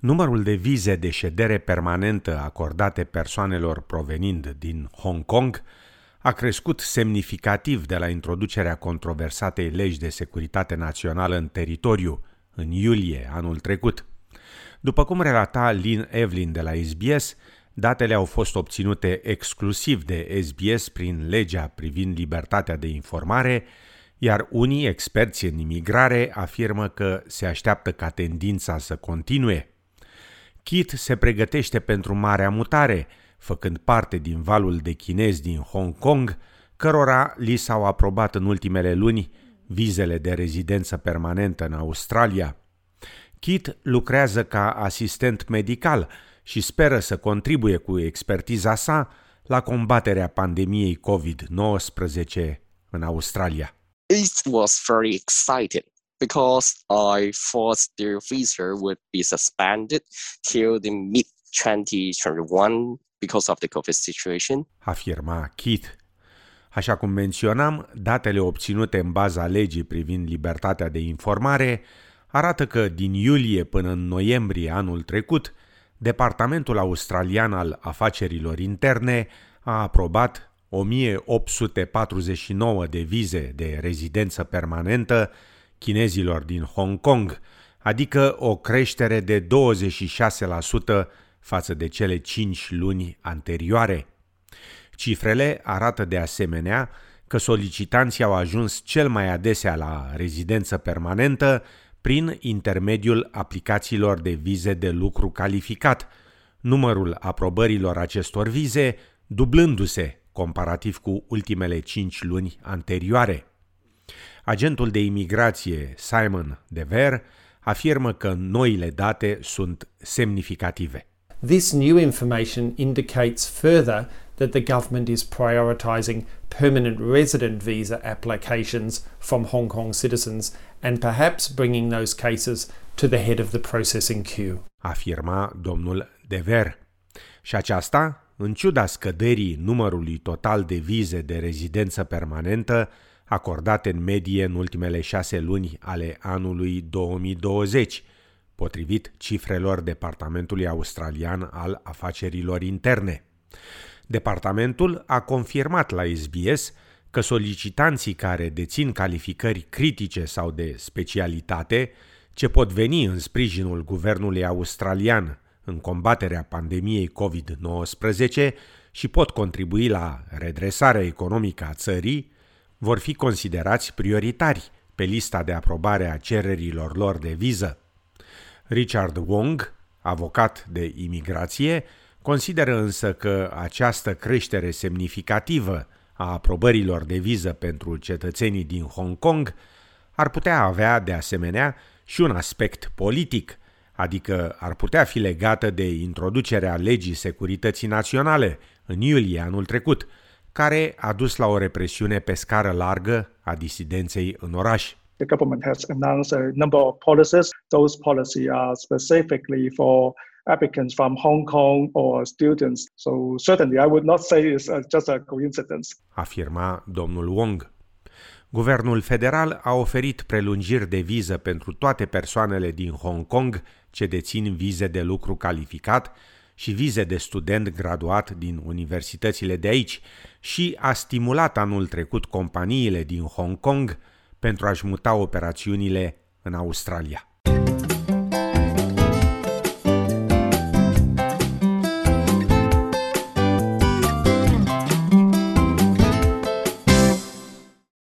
Numărul de vize de ședere permanentă acordate persoanelor provenind din Hong Kong a crescut semnificativ de la introducerea controversatei legi de securitate națională în teritoriu în iulie anul trecut. După cum relata Lynn Evelyn de la SBS, datele au fost obținute exclusiv de SBS prin legea privind libertatea de informare, iar unii experți în imigrare afirmă că se așteaptă ca tendința să continue. Kit se pregătește pentru marea mutare, făcând parte din valul de chinezi din Hong Kong, cărora li s-au aprobat în ultimele luni vizele de rezidență permanentă în Australia. Kit lucrează ca asistent medical și speră să contribuie cu expertiza sa la combaterea pandemiei COVID-19 în Australia. It was very exciting because I thought the visa would be suspended till the mid 2021 because of the COVID situation. Afirma Keith. Așa cum menționam, datele obținute în baza legii privind libertatea de informare arată că din iulie până în noiembrie anul trecut, Departamentul Australian al Afacerilor Interne a aprobat 1849 de vize de rezidență permanentă chinezilor din Hong Kong, adică o creștere de 26% față de cele 5 luni anterioare. Cifrele arată de asemenea că solicitanții au ajuns cel mai adesea la rezidență permanentă prin intermediul aplicațiilor de vize de lucru calificat, numărul aprobărilor acestor vize dublându-se comparativ cu ultimele 5 luni anterioare. Agentul de imigrație Simon Dever afirmă că noile date sunt semnificative. This new information indicates further that the government is prioritising permanent resident visa applications from Hong Kong citizens and perhaps bringing those cases to the head of the processing queue. Afirma domnul Dever. Și aceasta, în ciuda scăderii numărului total de vize de rezidență permanentă acordate în medie în ultimele șase luni ale anului 2020, potrivit cifrelor Departamentului Australian al Afacerilor Interne. Departamentul a confirmat la SBS că solicitanții care dețin calificări critice sau de specialitate, ce pot veni în sprijinul guvernului australian în combaterea pandemiei COVID-19 și pot contribui la redresarea economică a țării, vor fi considerați prioritari pe lista de aprobare a cererilor lor de viză. Richard Wong, avocat de imigrație, consideră însă că această creștere semnificativă a aprobărilor de viză pentru cetățenii din Hong Kong ar putea avea, de asemenea, și un aspect politic, adică ar putea fi legată de introducerea legii securității naționale în iulie anul trecut, care a dus la o represiune pe scară largă a disidenței în oraș. The government has announced a number of policies. Those policies are specifically for applicants from Hong Kong or students. So certainly I would not say it's just a coincidence. Afirma domnul Wong. Guvernul federal a oferit prelungiri de viză pentru toate persoanele din Hong Kong ce dețin vize de lucru calificat și vize de student graduat din universitățile de aici și a stimulat anul trecut companiile din Hong Kong pentru a-și muta operațiunile în Australia.